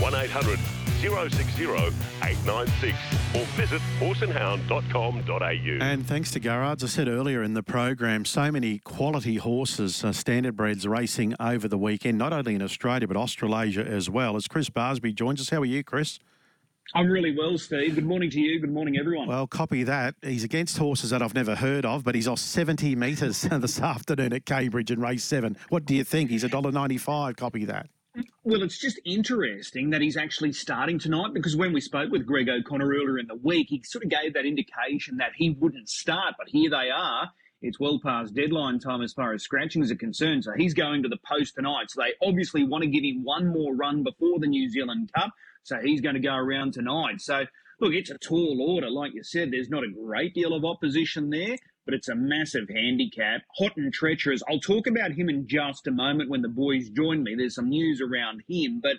1 800 060 896 or visit horseandhound.com.au. And thanks to Garrard's, I said earlier in the program, so many quality horses, uh, standardbreds racing over the weekend, not only in Australia but Australasia as well. As Chris Barsby joins us, how are you, Chris? I'm really well, Steve. Good morning to you. Good morning, everyone. Well, copy that. He's against horses that I've never heard of, but he's off 70 metres this afternoon at Cambridge in race seven. What do you think? He's $1.95. Copy that. Well, it's just interesting that he's actually starting tonight because when we spoke with Greg O'Connor earlier in the week, he sort of gave that indication that he wouldn't start, but here they are. It's well past deadline time as far as scratchings are concerned, so he's going to the post tonight. So they obviously want to give him one more run before the New Zealand Cup, so he's going to go around tonight. So, look, it's a tall order. Like you said, there's not a great deal of opposition there but it's a massive handicap. Hot and treacherous. I'll talk about him in just a moment when the boys join me. There's some news around him, but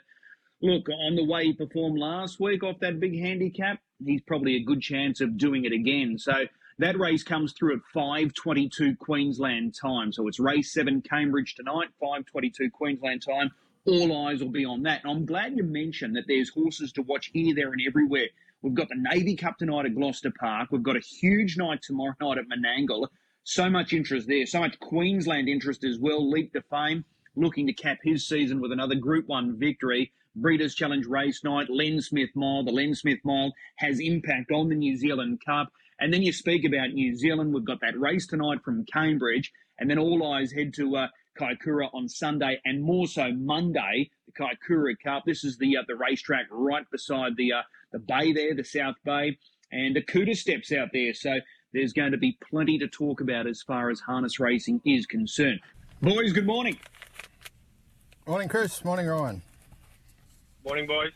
look, on the way he performed last week off that big handicap, he's probably a good chance of doing it again. So that race comes through at 5:22 Queensland time. So it's race seven Cambridge tonight, 5:22 Queensland time. All eyes will be on that. And I'm glad you mentioned that there's horses to watch here, there, and everywhere. We've got the Navy Cup tonight at Gloucester Park. We've got a huge night tomorrow night at Menangle. So much interest there. So much Queensland interest as well. Leap to fame, looking to cap his season with another Group 1 victory. Breeders' Challenge race night, Len Smith Mile. The Len Smith Mile has impact on the New Zealand Cup. And then you speak about New Zealand. We've got that race tonight from Cambridge. And then all eyes head to uh, Kaikoura on Sunday and more so Monday, the Kaikoura Cup. This is the uh, the racetrack right beside the uh, the bay there, the South Bay, and Akuta steps out there. So there's going to be plenty to talk about as far as harness racing is concerned. Boys, good morning. Morning, Chris. Morning, Ryan. Morning, boys.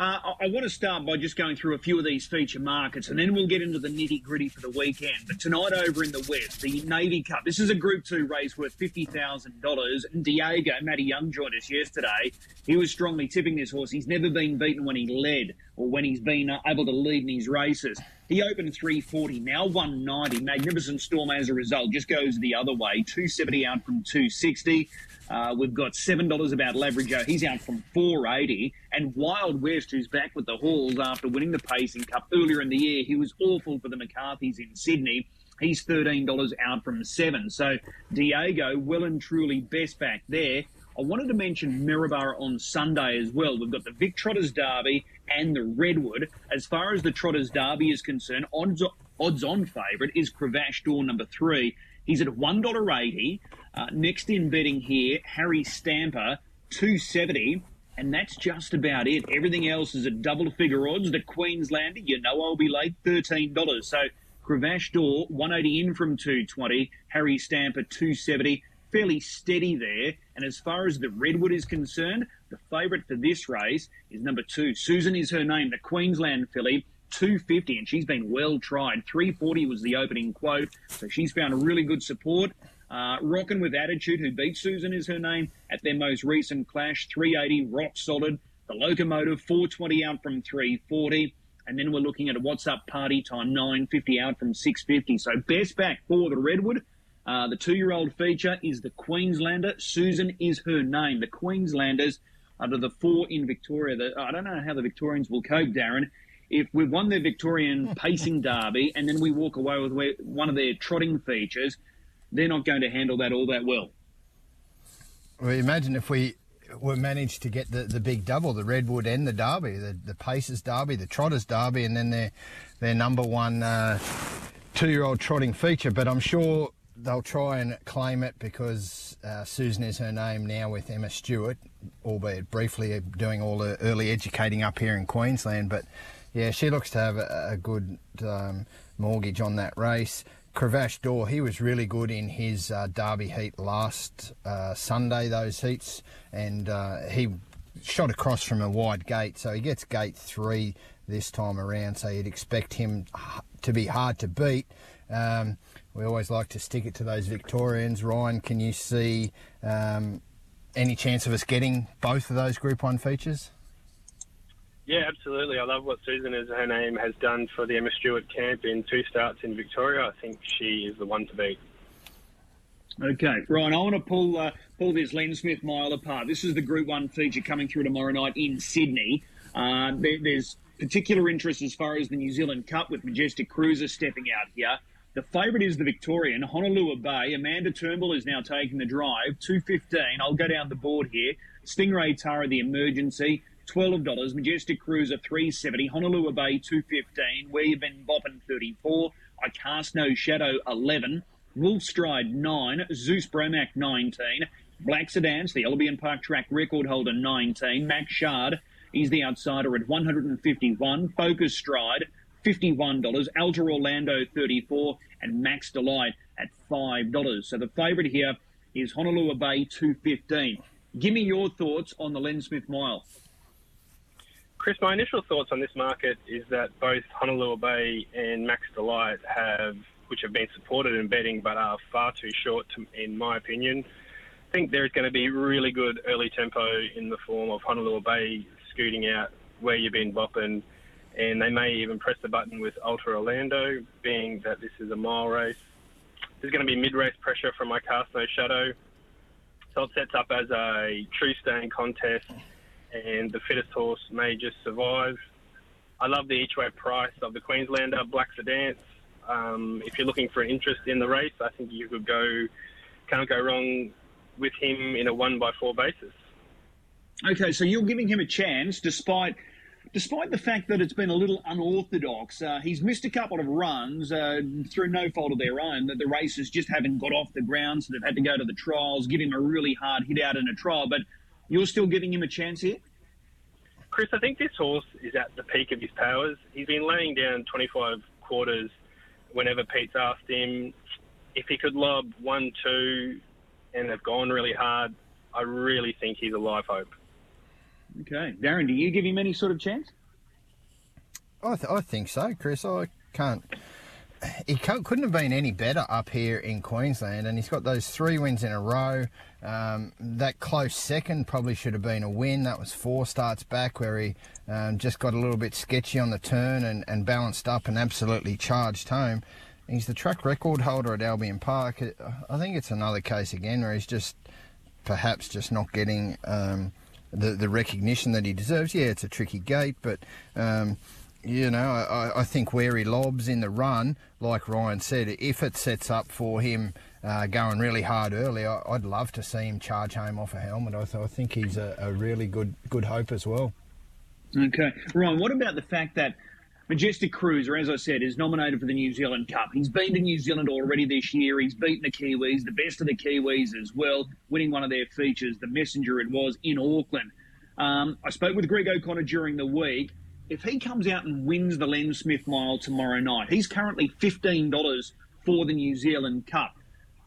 Uh, I, I want to start by just going through a few of these feature markets, and then we'll get into the nitty gritty for the weekend. But tonight over in the West, the Navy Cup. This is a Group Two race worth fifty thousand dollars. And Diego, Matty Young joined us yesterday. He was strongly tipping this horse. He's never been beaten when he led or when he's been uh, able to lead in his races. He opened 340, now 190. Magnificent Storm as a result just goes the other way. 270 out from 260. Uh, we've got seven dollars about Laverajo. He's out from four eighty, and Wild West, who's back with the Halls after winning the Pacing Cup earlier in the year. He was awful for the McCarthys in Sydney. He's thirteen dollars out from seven. So Diego, well and truly best back there. I wanted to mention Maryborough on Sunday as well. We've got the Vic Trotters Derby and the Redwood. As far as the Trotters Derby is concerned, odds odds on favourite is Cravash Door number three. He's at $1.80. Uh, next in betting here, Harry Stamper, 270 and that's just about it. Everything else is at double figure odds. The Queenslander, you know I'll be late, $13. So Cravash Door, 180 in from 220. Harry Stamper, 270 fairly steady there. And as far as the Redwood is concerned, the favourite for this race is number two. Susan is her name, the Queensland filly. 250 and she's been well tried 340 was the opening quote so she's found really good support uh, rocking with attitude who beat susan is her name at their most recent clash 380 rock solid the locomotive 420 out from 340 and then we're looking at a what's up party time 950 out from 650 so best back for the redwood uh, the two-year-old feature is the Queenslander. Susan is her name. The Queenslanders under the four in Victoria. The, I don't know how the Victorians will cope, Darren. If we've won their Victorian pacing derby and then we walk away with one of their trotting features, they're not going to handle that all that well. Well, imagine if we were managed to get the, the big double, the Redwood and the Derby, the, the Pacers Derby, the Trotters Derby, and then their, their number one uh, two-year-old trotting feature. But I'm sure they'll try and claim it because uh, Susan is her name now with Emma Stewart, albeit briefly doing all the early educating up here in Queensland. But yeah, she looks to have a, a good um, mortgage on that race. Cravash Door, he was really good in his uh, Derby heat last uh, Sunday, those heats, and uh, he shot across from a wide gate, so he gets gate three this time around, so you'd expect him to be hard to beat. Um, we always like to stick it to those Victorians. Ryan, can you see um, any chance of us getting both of those Group 1 features? Yeah, absolutely. I love what Susan, as her name, has done for the Emma Stewart camp in two starts in Victoria. I think she is the one to beat. Okay, Ryan, I want to pull uh, pull this Len Smith mile apart. This is the Group One feature coming through tomorrow night in Sydney. Uh, there, there's particular interest as far as the New Zealand Cup with Majestic Cruiser stepping out here. The favourite is the Victorian, Honolulu Bay. Amanda Turnbull is now taking the drive, 215. I'll go down the board here. Stingray Tara, the emergency, $12. Majestic Cruiser, 370. Honolulu Bay, 215. Where you've been bopping, 34. I Cast No Shadow, 11. Wolf Stride, 9. Zeus Bromac, 19. Black Sedans, the Albion Park Track record holder, 19. Max Shard, he's the outsider at 151. Focus Stride, $51. Alta Orlando, 34 And Max Delight at $5. So the favourite here is Honolulu Bay, 215. Give me your thoughts on the Len Smith Mile. Chris, my initial thoughts on this market is that both Honolulu Bay and Max Delight have, which have been supported in betting, but are far too short, to, in my opinion. I think there's going to be really good early tempo in the form of Honolulu Bay scooting out where you've been bopping, and they may even press the button with Ultra Orlando, being that this is a mile race. There's going to be mid-race pressure from my cast no shadow, so it sets up as a true staying contest and the fittest horse may just survive. I love the each way price of the Queenslander Black Sedance. Um, if you're looking for an interest in the race, I think you could go, can't go wrong with him in a one by four basis. Okay, so you're giving him a chance despite despite the fact that it's been a little unorthodox. Uh, he's missed a couple of runs uh, through no fault of their own. That the races just haven't got off the ground, so they've had to go to the trials, give him a really hard hit out in a trial. But you're still giving him a chance here? Chris, I think this horse is at the peak of his powers. He's been laying down 25 quarters whenever Pete's asked him if he could lob one, two, and they've gone really hard. I really think he's a live hope. Okay. Darren, do you give him any sort of chance? I, th- I think so, Chris. I can't he couldn't have been any better up here in Queensland, and he's got those three wins in a row. Um, that close second probably should have been a win. That was four starts back where he um, just got a little bit sketchy on the turn and, and balanced up and absolutely charged home. He's the track record holder at Albion Park. I think it's another case again where he's just perhaps just not getting um, the the recognition that he deserves. Yeah, it's a tricky gate, but um, you know, I, I, think where he lobs in the run, like Ryan said, if it sets up for him uh, going really hard early, I, would love to see him charge home off a helmet. I, th- I think he's a, a, really good good hope as well. Okay, Ryan. What about the fact that Majestic Cruiser, as I said, is nominated for the New Zealand Cup? He's been to New Zealand already this year. He's beaten the Kiwis, the best of the Kiwis as well, winning one of their features, the Messenger it was in Auckland. Um, I spoke with Greg O'Connor during the week if he comes out and wins the Len Smith Mile tomorrow night, he's currently $15 for the New Zealand Cup.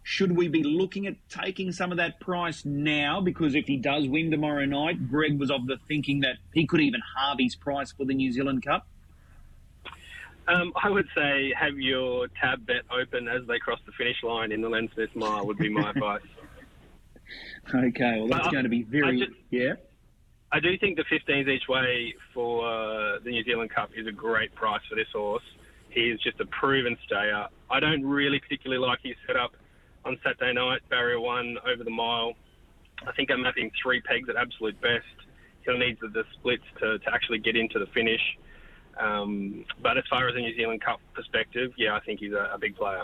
Should we be looking at taking some of that price now? Because if he does win tomorrow night, Greg was of the thinking that he could even halve his price for the New Zealand Cup. Um, I would say have your tab bet open as they cross the finish line in the Len Smith Mile would be my advice. Okay, well that's going to be very just, yeah. I do think the 15s each way for uh, the New Zealand Cup is a great price for this horse. He is just a proven stayer. I don't really particularly like his setup on Saturday night, barrier one over the mile. I think I'm mapping three pegs at absolute best. He'll need the, the splits to, to actually get into the finish. Um, but as far as the New Zealand Cup perspective, yeah, I think he's a, a big player.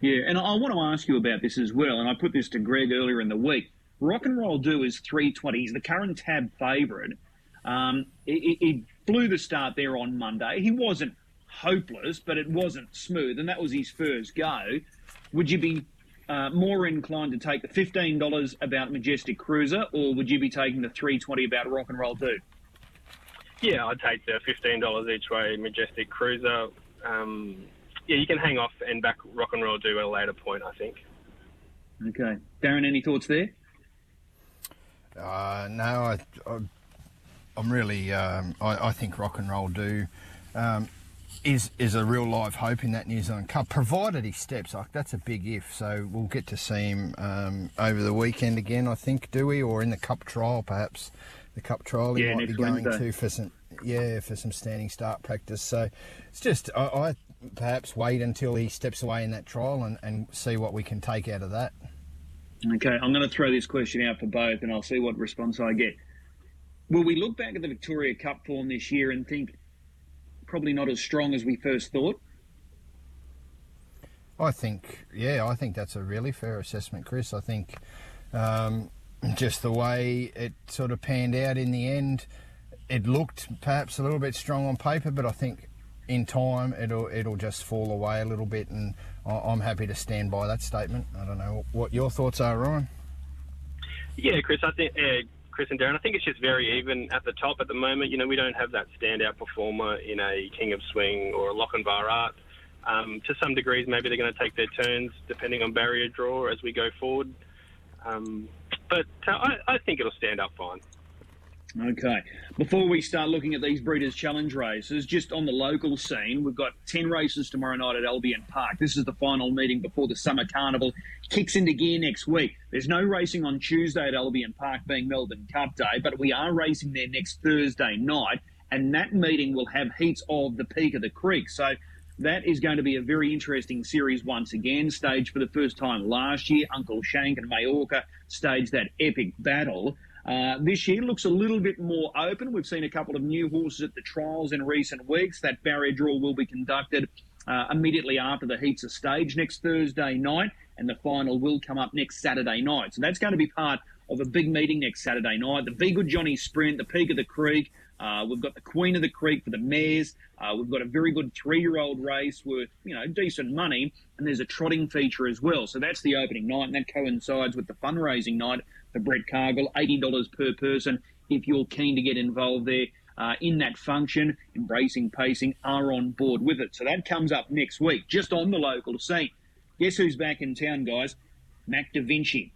Yeah, and I want to ask you about this as well. And I put this to Greg earlier in the week. Rock and Roll Do is 320. He's the current tab favourite. Um, he, he, blew the start there on Monday. He wasn't hopeless, but it wasn't smooth, and that was his first go. Would you be uh, more inclined to take the $15 about Majestic Cruiser, or would you be taking the 320 about Rock and Roll Do? Yeah, I'd take the $15 each way Majestic Cruiser. Um, yeah, you can hang off and back Rock and Roll Do at a later point, I think. Okay. Darren, any thoughts there? Uh, no, I, I, am really. Um, I, I, think rock and roll do. Um, is is a real live hope in that New Zealand Cup, provided he steps. Like that's a big if. So we'll get to see him um, over the weekend again. I think, do we, or in the Cup trial perhaps? The Cup trial he yeah, might be going Wednesday. to for St yeah, for some standing start practice. So it's just I, I perhaps wait until he steps away in that trial and, and see what we can take out of that. Okay, I'm going to throw this question out for both, and I'll see what response I get. Will we look back at the Victoria Cup form this year and think probably not as strong as we first thought? I think, yeah, I think that's a really fair assessment, Chris. I think um, just the way it sort of panned out in the end, it looked perhaps a little bit strong on paper, but I think in time it'll it'll just fall away a little bit, and I'm happy to stand by that statement. I don't know what your thoughts are, Ryan. Yeah, Chris, I think. Uh, Chris and Darren, I think it's just very even at the top at the moment. You know, we don't have that standout performer in a King of Swing or a Lochinvar Art. Um, to some degrees, maybe they're going to take their turns depending on barrier draw as we go forward. Um, but uh, I, I think it'll stand up fine. Okay. Before we start looking at these Breeders' Challenge races, just on the local scene, we've got 10 races tomorrow night at Albion Park. This is the final meeting before the Summer Carnival kicks into gear next week. There's no racing on Tuesday at Albion Park, being Melbourne Cup Day, but we are racing there next Thursday night, and that meeting will have heats of the Peak of the Creek. So that is going to be a very interesting series once again. Staged for the first time last year. Uncle Shank and Majorca staged that epic battle. Uh, this year looks a little bit more open. We've seen a couple of new horses at the trials in recent weeks. That barrier draw will be conducted uh, immediately after the heats are staged next Thursday night, and the final will come up next Saturday night. So that's going to be part of a big meeting next Saturday night. The Be Good Johnny Sprint, the Peak of the Creek, uh, we've got the Queen of the Creek for the mares. Uh, we've got a very good three-year-old race worth, you know, decent money, and there's a trotting feature as well. So that's the opening night, and that coincides with the fundraising night for Brett Cargill, eighty dollars per person. If you're keen to get involved there uh, in that function, embracing pacing are on board with it. So that comes up next week, just on the local scene. Guess who's back in town, guys? Mac Da Vinci.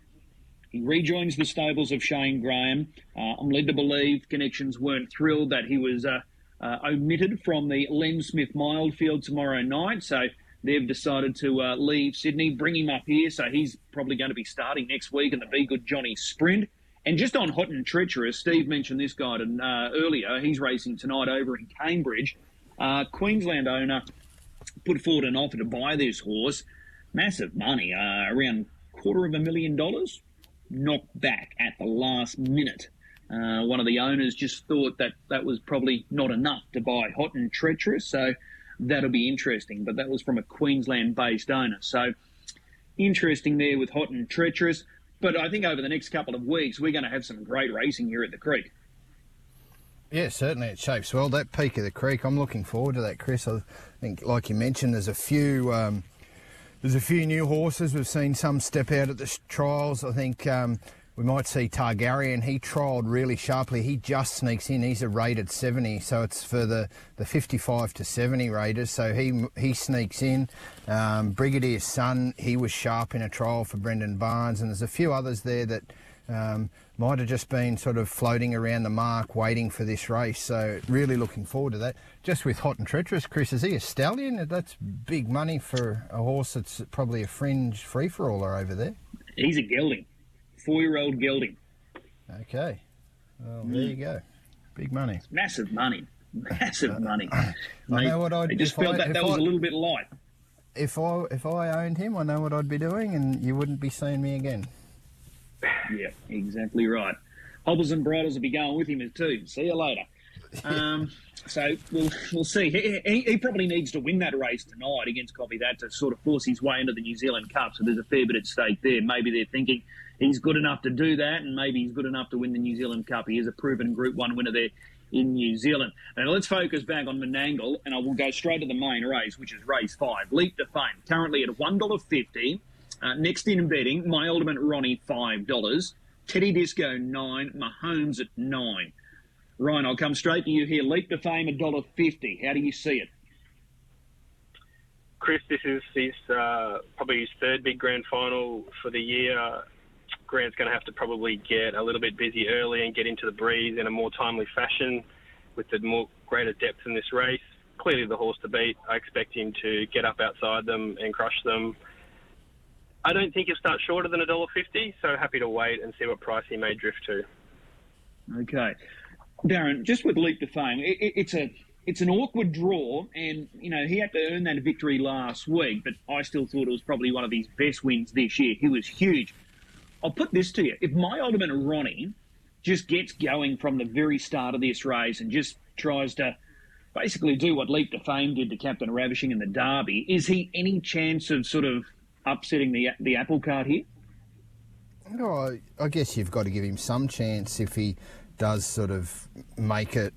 He rejoins the stables of Shane Graham. Uh, I'm led to believe connections weren't thrilled that he was uh, uh, omitted from the Len Smith Mildfield tomorrow night. So they've decided to uh, leave Sydney, bring him up here. So he's probably going to be starting next week in the Be Good Johnny Sprint. And just on Hot and Treacherous, Steve mentioned this guy uh, earlier. He's racing tonight over in Cambridge. Uh, Queensland owner put forward an offer to buy this horse. Massive money, around quarter of a million dollars knocked back at the last minute. Uh, one of the owners just thought that that was probably not enough to buy Hot and Treacherous, so that'll be interesting. But that was from a Queensland based owner. So interesting there with Hot and Treacherous. But I think over the next couple of weeks, we're going to have some great racing here at the Creek. Yeah, certainly it shapes well. That peak of the creek, I'm looking forward to that, Chris. I think, like you mentioned, there's a few um, there's a few new horses. We've seen some step out at the trials. I think um, we might see Targaryen. He trialled really sharply. He just sneaks in. He's a rated 70, so it's for the, the 55 to 70 raters. So he he sneaks in. Um, Brigadier's son, he was sharp in a trial for Brendan Barnes, and there's a few others there that um, might have just been sort of floating around the mark waiting for this race. So really looking forward to that. Just with Hot and Treacherous, Chris, is he a stallion? That's big money for a horse that's probably a fringe free-for-aller over there. He's a gelding, four-year-old gelding. Okay, well, there you go. Big money. It's massive money. Massive uh, money. I know what I'd. I just felt I, that that was a little bit light. If I if I owned him, I know what I'd be doing, and you wouldn't be seeing me again. Yeah, exactly right. Hobbles and bridles will be going with him too. See you later. Um, so we'll we'll see. He, he, he, probably needs to win that race tonight against Copy That to sort of force his way into the New Zealand Cup. So there's a fair bit at stake there. Maybe they're thinking he's good enough to do that, and maybe he's good enough to win the New Zealand Cup. He is a proven Group One winner there in New Zealand. Now let's focus back on Menangle, and I will go straight to the main race, which is race five, Leap to Fame, currently at one dollar fifty. Uh, next in betting, my ultimate Ronnie five dollars, Teddy Disco nine, Mahomes at nine. Ryan, I'll come straight to you here. Leap to fame, a dollar fifty. How do you see it? Chris, this is his uh, probably his third big grand final for the year. Grant's going to have to probably get a little bit busy early and get into the breeze in a more timely fashion with the more greater depth in this race. Clearly, the horse to beat. I expect him to get up outside them and crush them. I don't think he'll start shorter than $1.50, so happy to wait and see what price he may drift to. Okay. Darren, just with Leap to Fame, it, it, it's a it's an awkward draw, and you know he had to earn that victory last week, but I still thought it was probably one of his best wins this year. He was huge. I'll put this to you: if my ultimate Ronnie just gets going from the very start of this race and just tries to basically do what Leap to Fame did to Captain Ravishing in the Derby, is he any chance of sort of upsetting the the apple cart here? Oh, I guess you've got to give him some chance if he does sort of make it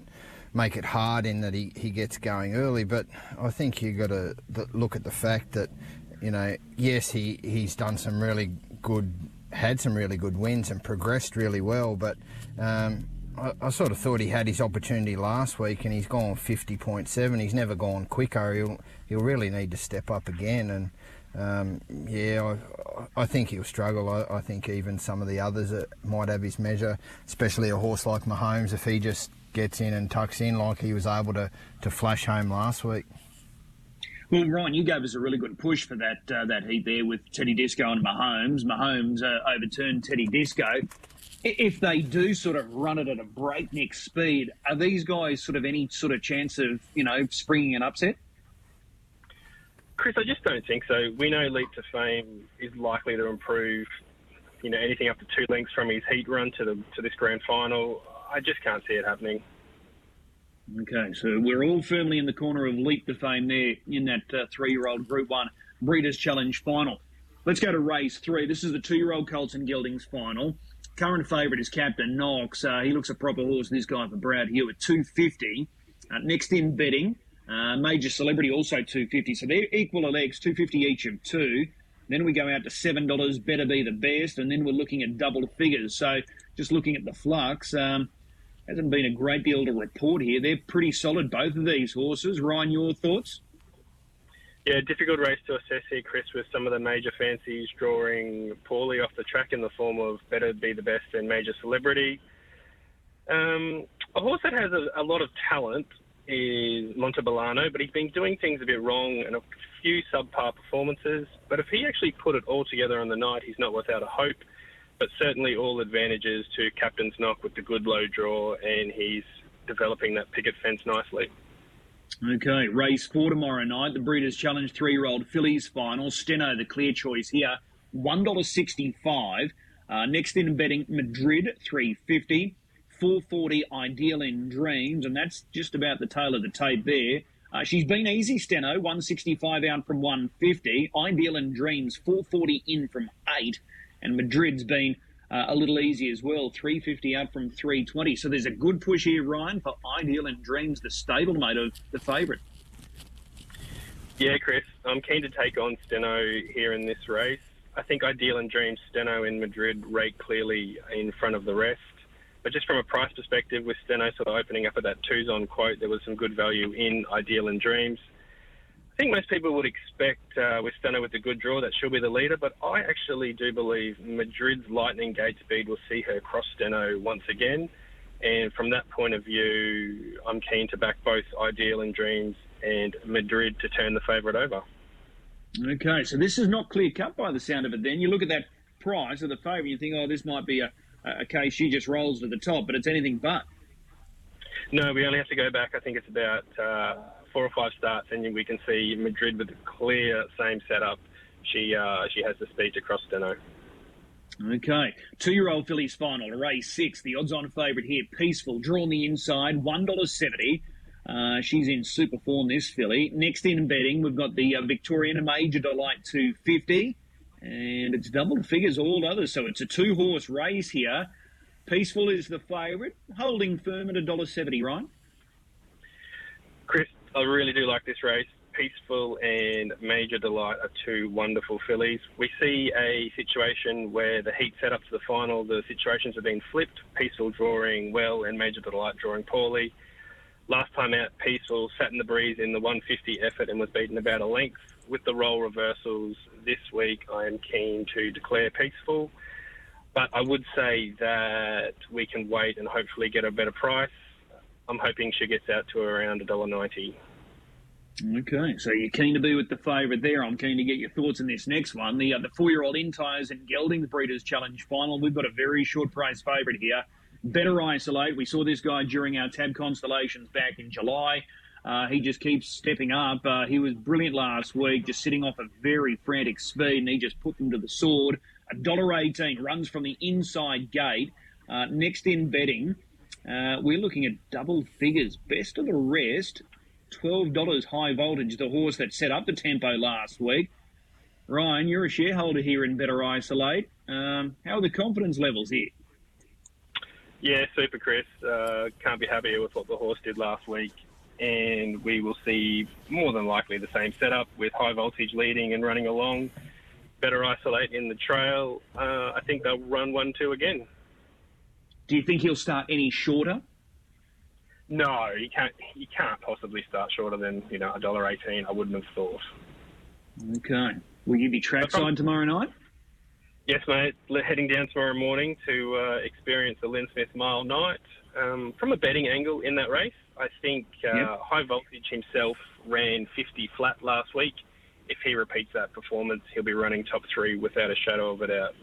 make it hard in that he, he gets going early. But I think you've got to look at the fact that, you know, yes, he, he's done some really good, had some really good wins and progressed really well. But um, I, I, sort of thought he had his opportunity last week and he's gone 50.7. He's never gone quicker. He'll, he'll really need to step up again. And um, yeah, I, I, think he'll struggle. I, I, think even some of the others might have his measure, especially a horse like Mahomes, if he just gets in and tucks in like he was able to, to flash home last week. Well, Ryan, you gave us a really good push for that uh, that heat there with Teddy Disco and Mahomes. Mahomes uh, overturned Teddy Disco. If they do sort of run it at a breakneck speed, are these guys sort of any sort of chance of you know springing an upset? Chris, I just don't think so. We know Leap to Fame is likely to improve, you know, anything up to two lengths from his heat run to the to this grand final. I just can't see it happening. Okay, so we're all firmly in the corner of Leap to Fame there in that uh, three-year-old Group One Breeders' Challenge final. Let's go to race three. This is the two-year-old Colts and Geldings final. Current favourite is Captain Knox. Uh, he looks a proper horse. This guy for Brad Hewitt, two fifty. Uh, next in betting, uh, major celebrity also 250. So they're equal legs, 250 each of two. Then we go out to seven dollars. Better be the best, and then we're looking at double figures. So just looking at the flux, um, hasn't been a great deal to report here. They're pretty solid, both of these horses. Ryan, your thoughts? Yeah, difficult race to assess here, Chris, with some of the major fancies drawing poorly off the track in the form of Better Be the Best and Major Celebrity. Um, a horse that has a, a lot of talent is Montebellano, but he's been doing things a bit wrong and a few subpar performances. But if he actually put it all together on the night, he's not without a hope. But certainly all advantages to Captain's Knock with the good low draw, and he's developing that picket fence nicely. Okay, race four tomorrow night. The Breeders' Challenge three-year-old fillies final. Steno, the clear choice here, one dollar sixty-five. Uh, next in betting, Madrid three fifty. 440 Ideal in Dreams, and that's just about the tail of the tape there. Uh, she's been easy, Steno, 165 out from 150. Ideal in Dreams, 440 in from 8. And Madrid's been uh, a little easy as well, 350 out from 320. So there's a good push here, Ryan, for Ideal in Dreams, the stablemate of the favourite. Yeah, Chris, I'm keen to take on Steno here in this race. I think Ideal in Dreams, Steno in Madrid rate clearly in front of the rest. But just from a price perspective, with Steno sort of opening up at that twos on quote, there was some good value in Ideal and Dreams. I think most people would expect uh, with Steno with the good draw that she'll be the leader, but I actually do believe Madrid's lightning gate speed will see her cross Steno once again. And from that point of view, I'm keen to back both Ideal and Dreams and Madrid to turn the favourite over. Okay, so this is not clear cut by the sound of it. Then you look at that price of the favourite, you think, oh, this might be a okay, she just rolls to the top, but it's anything but. No, we only have to go back. I think it's about uh, four or five starts, and we can see Madrid with a clear same setup. She uh, she has the speed to cross Steno. Okay, two-year-old filly's final, race six. The odds-on favourite here, Peaceful, drawn the inside, one dollar seventy. Uh, she's in super form, this filly. Next in betting, we've got the uh, Victorian Major Delight 250 and it's double figures all others. So it's a two horse race here. Peaceful is the favourite, holding firm at a dollar seventy, right? Chris, I really do like this race. Peaceful and Major Delight are two wonderful fillies. We see a situation where the heat set up to the final, the situations have been flipped. Peaceful drawing well and Major Delight drawing poorly. Last time out, Peaceful sat in the breeze in the 150 effort and was beaten about a length. With the role reversals this week, I am keen to declare Peaceful. But I would say that we can wait and hopefully get a better price. I'm hoping she gets out to around $1.90. Okay, so you're keen to be with the favourite there. I'm keen to get your thoughts on this next one. The uh, the four year old Entires and Geldings Breeders' Challenge final. We've got a very short price favourite here. Better Isolate. We saw this guy during our Tab Constellations back in July. Uh, he just keeps stepping up. Uh, he was brilliant last week, just sitting off a very frantic speed, and he just put them to the sword. A dollar eighteen runs from the inside gate. Uh, next in betting, uh, we're looking at double figures. Best of the rest, twelve dollars high voltage. The horse that set up the tempo last week. Ryan, you're a shareholder here in Better Isolate. Um, how are the confidence levels here? Yeah, super, Chris. Uh, can't be happier with what the horse did last week. And we will see more than likely the same setup with high voltage leading and running along. Better isolate in the trail. Uh, I think they'll run 1 2 again. Do you think he'll start any shorter? No, you can't. You can't possibly start shorter than you know a dollar eighteen. I wouldn't have thought. Okay. Will you be trackside tomorrow night? Yes, mate. Heading down tomorrow morning to uh, experience the Len Smith Mile night. Um, from a betting angle in that race, I think uh, Yep. High Voltage himself ran 50 flat last week. If he repeats that performance, he'll be running top three without a shadow of a doubt.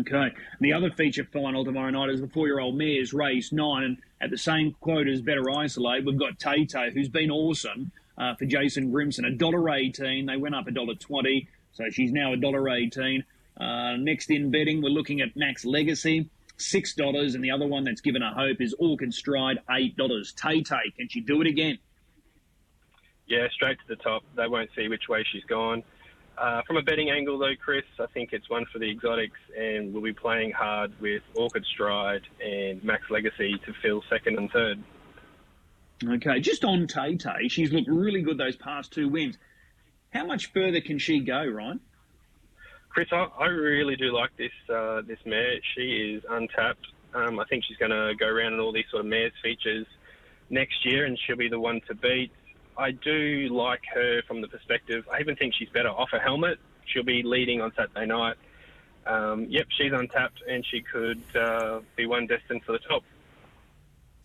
Okay. The other feature final tomorrow night is the four-year-old mares race nine, and at the same quote as Better Isolate, we've got Tay, who's been awesome uh, for Jason Grimson. A dollar eighteen. They went up a dollar twenty, so she's now a dollar eighteen. Uh, next in betting, we're looking at Max Legacy, six dollars, and the other one that's given a hope is Orchid Stride, eight dollars. Tay Tay, can she do it again? Yeah, straight to the top. They won't see which way she's gone. Uh, from a betting angle, though, Chris, I think it's one for the exotics, and we'll be playing hard with Orchid Stride and Max Legacy to fill second and third. Okay, just on Tay Tay, she's looked really good those past two wins. How much further can she go, Ryan? Chris, I, I really do like this uh, this mare. She is untapped. Um, I think she's going to go around in all these sort of mares features next year, and she'll be the one to beat. I do like her from the perspective. I even think she's better off a helmet. She'll be leading on Saturday night. Um, yep, she's untapped, and she could uh, be one destined for the top.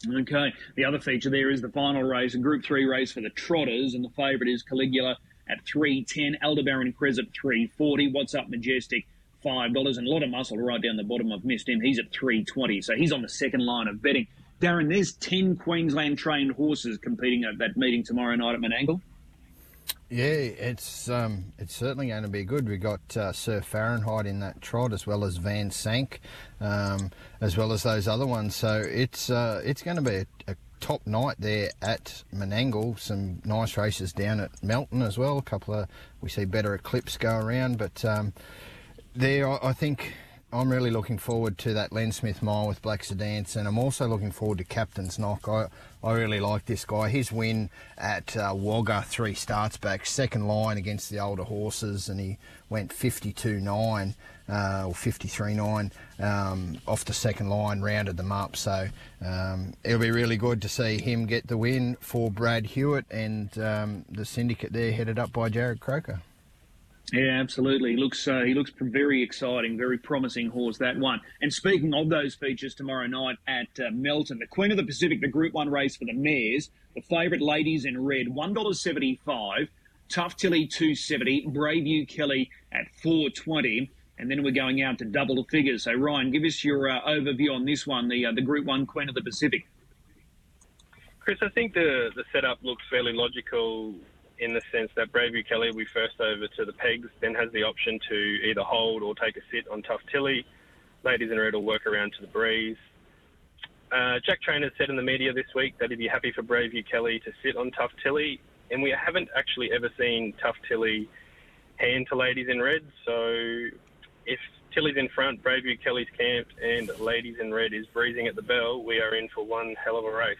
Okay. The other feature there is the final race, a Group 3 race for the Trotters, and the favourite is Caligula at 310, Aldebaran Crez at 340, What's Up Majestic, $5, and a lot of muscle right down the bottom. I've missed him. He's at 320, so he's on the second line of betting. Darren, there's 10 Queensland trained horses competing at that meeting tomorrow night at Menangle. Yeah, it's um, it's certainly going to be good. We've got uh, Sir Fahrenheit in that trot, as well as Van Sank, um, as well as those other ones. So it's uh, it's going to be a, a top night there at Menangle. Some nice races down at Melton as well. A couple of we see better Eclipse go around, but um, there I, I think I'm really looking forward to that Len Smith mile with Black Sedance, and I'm also looking forward to Captain's Knock. I, I really like this guy. His win at uh, Wagga three starts back, second line against the older horses, and he went 52 9 uh, or 53 9 um, off the second line, rounded them up. So um, it'll be really good to see him get the win for Brad Hewitt and um, the syndicate there, headed up by Jared Croker. Yeah, absolutely. He looks uh, he looks very exciting, very promising horse that one. And speaking of those features tomorrow night at uh, Melton, the Queen of the Pacific, the Group One race for the mares, the favourite ladies in red, one dollars seventy five, Tough Tilly two seventy, Braveview Kelly at four twenty, and then we're going out to double the figures. So Ryan, give us your uh, overview on this one, the uh, the Group One Queen of the Pacific. Chris, I think the the setup looks fairly logical in the sense that Braveview Kelly will be first over to the pegs, then has the option to either hold or take a sit on Tough Tilly. Ladies in red will work around to the breeze. Uh, Jack Trainer said in the media this week that he'd be happy for Braveview Kelly to sit on Tough Tilly, and we haven't actually ever seen Tough Tilly hand to ladies in red. So if Tilly's in front, Braveview Kelly's camped, and ladies in red is breezing at the bell, we are in for one hell of a race.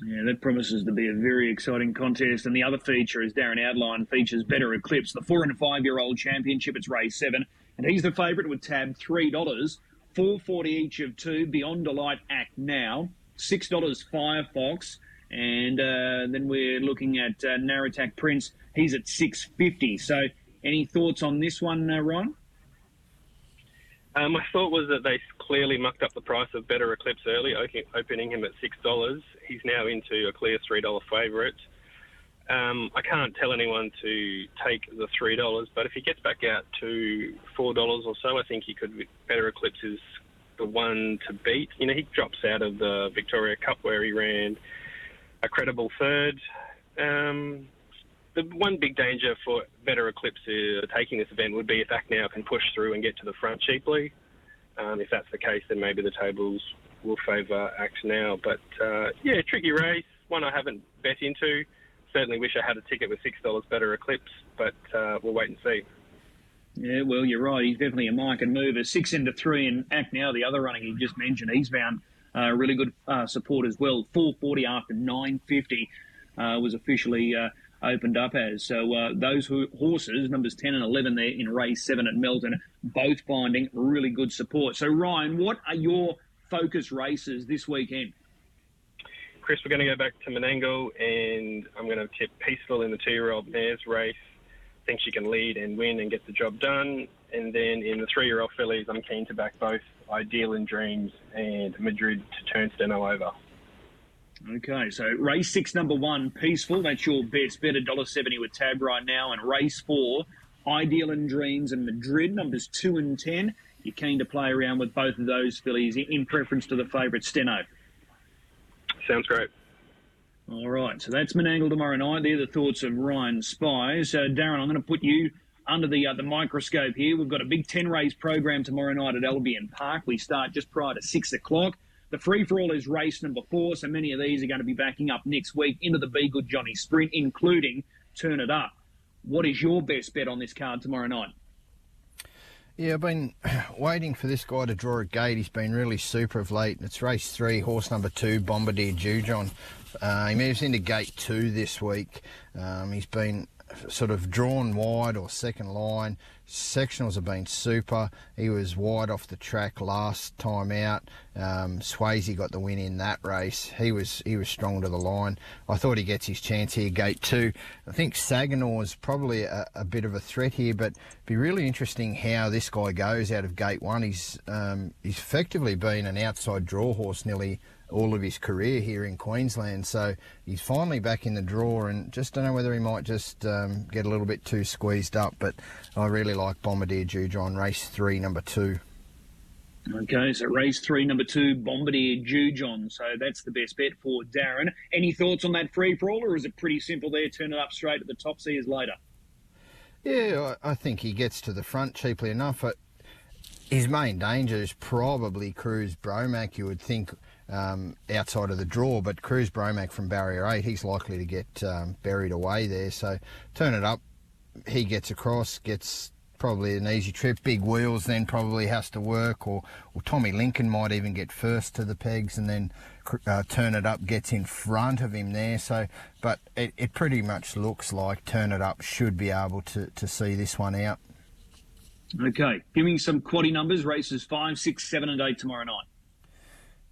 Yeah, that promises to be a very exciting contest. And the other feature, as Darren outlined, features Better Eclipse, the four and five year old championship. It's race seven, and he's the favourite with tab three dollars, four forty each of two. Beyond Delight Act now six dollars Firefox, and uh, then we're looking at uh, Naratak Prince. He's at six fifty. So, any thoughts on this one, uh, Ryan? Uh, my thought was that they clearly mucked up the price of Better Eclipse early, opening- him at six dollars. He's now into a clear three dollar favourite. Um, I can't tell anyone to take the three dollars, but if he gets back out to four dollars or so, I think he could. Better Eclipse is the one to beat. You know, he drops out of the Victoria Cup where he ran a credible third. Um, the one big danger for Better Eclipse uh, taking this event would be if Act Now can push through and get to the front cheaply. Um, if that's the case, then maybe the tables will favour Act Now. But uh, yeah, tricky race, one I haven't bet into. Certainly wish I had a ticket with $6 Better Eclipse, but uh, we'll wait and see. Yeah, well, you're right. He's definitely a market mover. Six into three in Act Now, the other running he just mentioned, he's found uh, really good uh, support as well. 440 after 950 uh, was officially uh, opened up as. So uh, those horses, numbers 10 and 11 there in race 7 at Melton, both finding really good support. So, Ryan, what are your focus races this weekend? Chris, we're going to go back to Menangle and I'm going to tip Peaceful in the two year old mares race think she can lead and win and get the job done. And then in the three-year-old fillies, I'm keen to back both Ideal in Dreams and Madrid to turn Steno over. Okay, so race six, number one, Peaceful. That's your best bet, $1.70 with Tab right now. And race four, Ideal and Dreams and Madrid, numbers two and 10. You're keen to play around with both of those fillies in preference to the favourite Steno. Sounds great. All right, so that's Menangle tomorrow night. They're the thoughts of Ryan Spies. Uh, Darren, I'm going to put you under the uh, the microscope here. We've got a big 10 race program tomorrow night at Albion Park. We start just prior to 6 o'clock. The free for all is race number four, so many of these are going to be backing up next week into the Be Good Johnny Sprint, including Turn It Up. What is your best bet on this card tomorrow night? Yeah, I've been waiting for this guy to draw a gate. He's been really super of late. It's race three, horse number two, Bombardier Jujon. Uh, he moves into gate two this week. Um, he's been sort of drawn wide or second line. Sectionals have been super. He was wide off the track last time out. Um, Swayze got the win in that race. He was he was strong to the line. I thought he gets his chance here, gate two. I think Saginaw is probably a, a bit of a threat here, but be really interesting how this guy goes out of gate one. He's um, he's effectively been an outside draw horse nearly all of his career here in Queensland. So he's finally back in the draw, and just don't know whether he might just um, get a little bit too squeezed up. But I really like Bombardier Jujon, race three, number two. Okay, so race three, number two, Bombardier Jujon. So that's the best bet for Darren. Any thoughts on that free for all, or is it pretty simple there? Turn it up straight at the top, see us later. Yeah, I think he gets to the front cheaply enough. But his main danger is probably Cruz Bromac. You would think um, outside of the draw. But Cruz Bromac from barrier eight, he's likely to get um, buried away there. So turn it up. He gets across, gets probably an easy trip. Big wheels then probably has to work, or, or Tommy Lincoln might even get first to the pegs and then uh, turn it up gets in front of him there. So, but it, it pretty much looks like turn it up should be able to, to see this one out. Okay, give me some quaddy numbers. Races five, six, seven, and eight tomorrow night.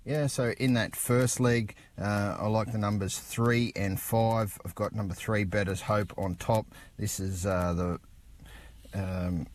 Yeah, so in that first leg, uh, I like the numbers three and five. I've got number three, Better's Hope, on top. This is uh, the um,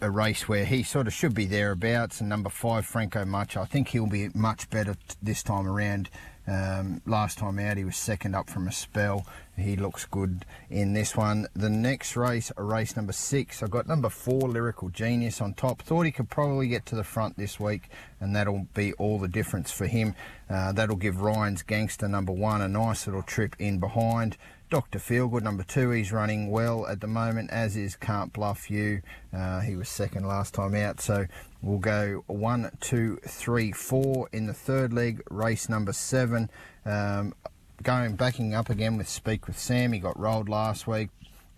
a race where he sort of should be thereabouts. And number five, Franco Much, I think he'll be much better this time around. Um, last time out, he was second up from a spell. He looks good in this one. The next race, race number six, I've got number four, Lyrical Genius on top. Thought he could probably get to the front this week, and that'll be all the difference for him. Uh, that'll give Ryan's Gangster number one a nice little trip in behind. Dr. Feelgood, number two, he's running well at the moment, as is Can't Bluff You. Uh, he was second last time out, so we'll go one, two, three, four in the third leg, race number seven. Um, going backing up again with Speak with Sam, he got rolled last week.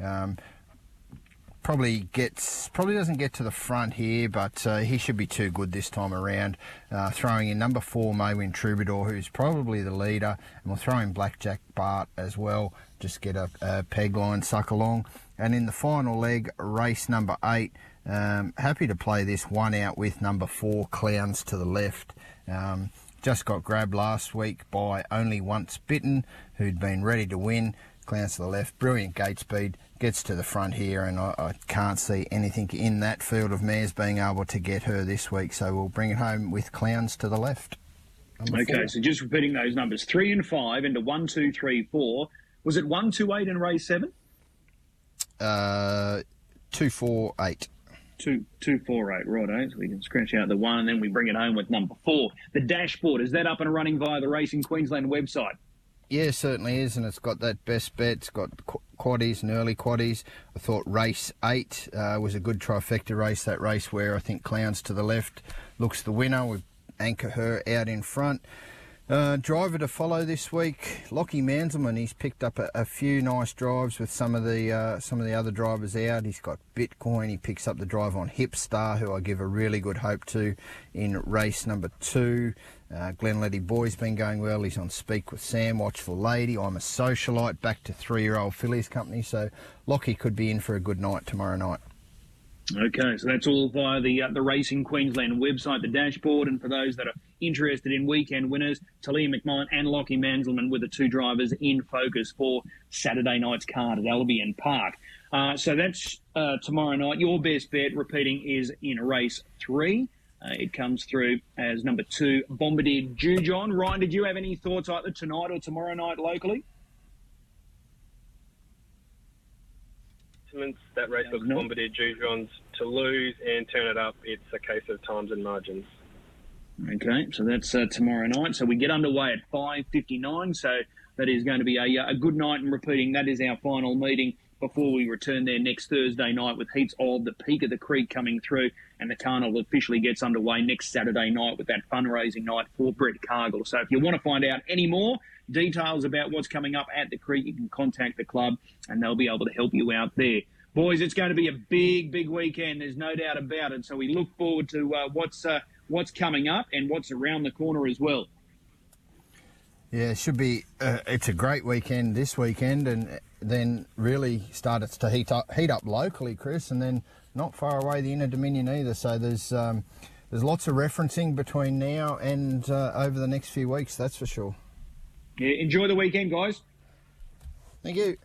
Um, probably gets probably doesn't get to the front here, but uh, he should be too good this time around. Uh, throwing in number four, Maywin Troubadour, who's probably the leader, and we'll throw in Blackjack Bart as well. Just get a, a peg line, suck along. And in the final leg, race number eight, um, happy to play this one out with number four, Clowns to the left. Um, just got grabbed last week by Only Once Bitten, who'd been ready to win. Clowns to the left, brilliant gate speed, gets to the front here, and I, I, can't see anything in that field of mares being able to get her this week. So we'll bring it home with Clowns to the left. okay, four. so just repeating those numbers three and five into one, two, three, four. Was it one, two, eight in race seven? Uh, two, four, eight. Two two four eight, right? Eh? So we can scratch out the one, and then we bring it home with number four. The dashboard is that up and running via the Racing Queensland website? Yeah, certainly is, and it's got that best bet. It's got qu- quaddies and early quaddies. I thought race eight uh, was a good trifecta race. That race where I think Clowns to the left looks the winner. We anchor her out in front. Uh, driver to follow this week, Lockie Manselman. He's picked up a, a few nice drives with some of the uh, some of the other drivers out. He's got Bitcoin. He picks up the drive on Hipstar, who I give a really good hope to in race number two. Uh, Glenletty Boy's been going well. He's on Speak with Sam, Watchful Lady. I'm a socialite, back to three-year-old fillies company. So Lockie could be in for a good night tomorrow night. Okay, so that's all via the uh, the Racing Queensland website, the dashboard, and for those that are interested in weekend winners, Talia McMillan and Lockie Manselman were the two drivers in focus for Saturday night's card at Albion Park. Uh, so that's uh, tomorrow night. Your best bet, repeating, is in race three. Uh, it comes through as number two, Bombardier Jujon. Ryan, did you have any thoughts either tonight or tomorrow night locally? That race no. Bombardier Jujon's to lose and turn it up. It's a case of times and margins. Okay, so that's uh, tomorrow night. So we get underway at 5.59. So that is going to be a, uh, a good night. And repeating, that is our final meeting before we return there next Thursday night with heats of the Peak of the Creek coming through. And the carnival officially gets underway next Saturday night with that fundraising night for Brett Cargill. So if you want to find out any more details about what's coming up at the Creek, you can contact the club and they'll be able to help you out there. Boys, it's going to be a big, big weekend. There's no doubt about it. So we look forward to uh, what's uh, what's coming up and what's around the corner as well. Yeah, it should be. Uh, it's a great weekend this weekend, and then really started to heat up, heat up locally, Chris, and then not far away the Inter Dominion either. So there's um, there's lots of referencing between now and uh, over the next few weeks. That's for sure. Enjoy the weekend, guys. Thank you.